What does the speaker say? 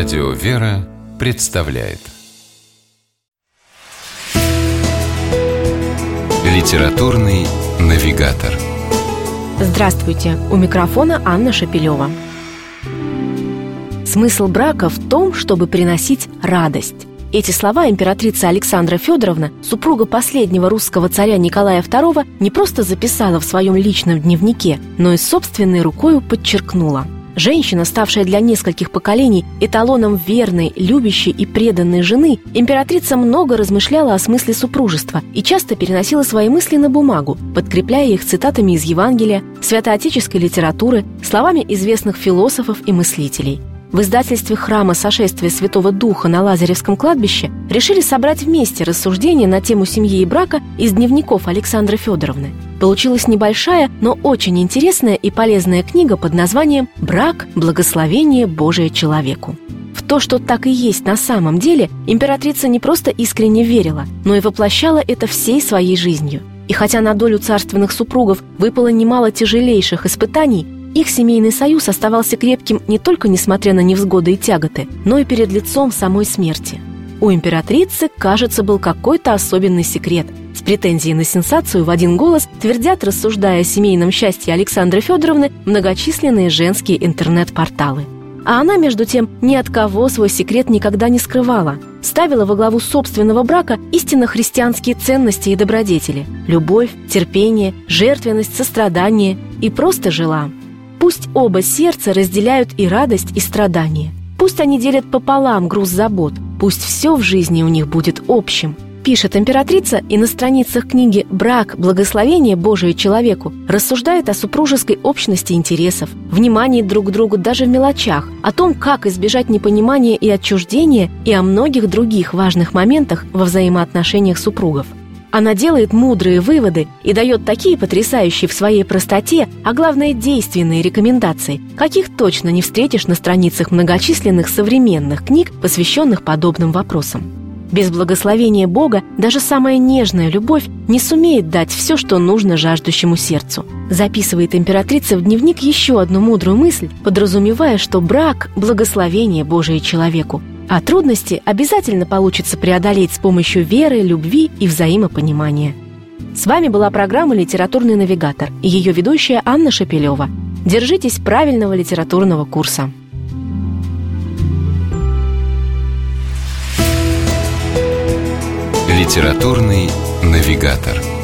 Радио «Вера» представляет Литературный навигатор Здравствуйте! У микрофона Анна Шапилева. Смысл брака в том, чтобы приносить радость. Эти слова императрица Александра Федоровна, супруга последнего русского царя Николая II, не просто записала в своем личном дневнике, но и собственной рукою подчеркнула – Женщина, ставшая для нескольких поколений эталоном верной, любящей и преданной жены, императрица много размышляла о смысле супружества и часто переносила свои мысли на бумагу, подкрепляя их цитатами из Евангелия, святоотеческой литературы, словами известных философов и мыслителей. В издательстве храма сошествия Святого Духа на Лазаревском кладбище решили собрать вместе рассуждения на тему семьи и брака из дневников Александры Федоровны. Получилась небольшая, но очень интересная и полезная книга под названием «Брак. Благословение Божие человеку». В то, что так и есть на самом деле, императрица не просто искренне верила, но и воплощала это всей своей жизнью. И хотя на долю царственных супругов выпало немало тяжелейших испытаний, их семейный союз оставался крепким не только несмотря на невзгоды и тяготы, но и перед лицом самой смерти. У императрицы, кажется, был какой-то особенный секрет. С претензией на сенсацию в один голос твердят, рассуждая о семейном счастье Александры Федоровны, многочисленные женские интернет-порталы. А она, между тем, ни от кого свой секрет никогда не скрывала. Ставила во главу собственного брака истинно христианские ценности и добродетели – любовь, терпение, жертвенность, сострадание – и просто жила – Пусть оба сердца разделяют и радость, и страдания. Пусть они делят пополам груз забот. Пусть все в жизни у них будет общим. Пишет императрица и на страницах книги «Брак. Благословение Божие человеку» рассуждает о супружеской общности интересов, внимании друг к другу даже в мелочах, о том, как избежать непонимания и отчуждения и о многих других важных моментах во взаимоотношениях супругов – она делает мудрые выводы и дает такие потрясающие в своей простоте, а главное действенные рекомендации, каких точно не встретишь на страницах многочисленных современных книг, посвященных подобным вопросам. Без благословения Бога даже самая нежная любовь не сумеет дать все, что нужно жаждущему сердцу. Записывает императрица в дневник еще одну мудрую мысль, подразумевая, что брак – благословение Божие человеку, а трудности обязательно получится преодолеть с помощью веры, любви и взаимопонимания. С вами была программа «Литературный навигатор» и ее ведущая Анна Шапилева. Держитесь правильного литературного курса. «Литературный навигатор»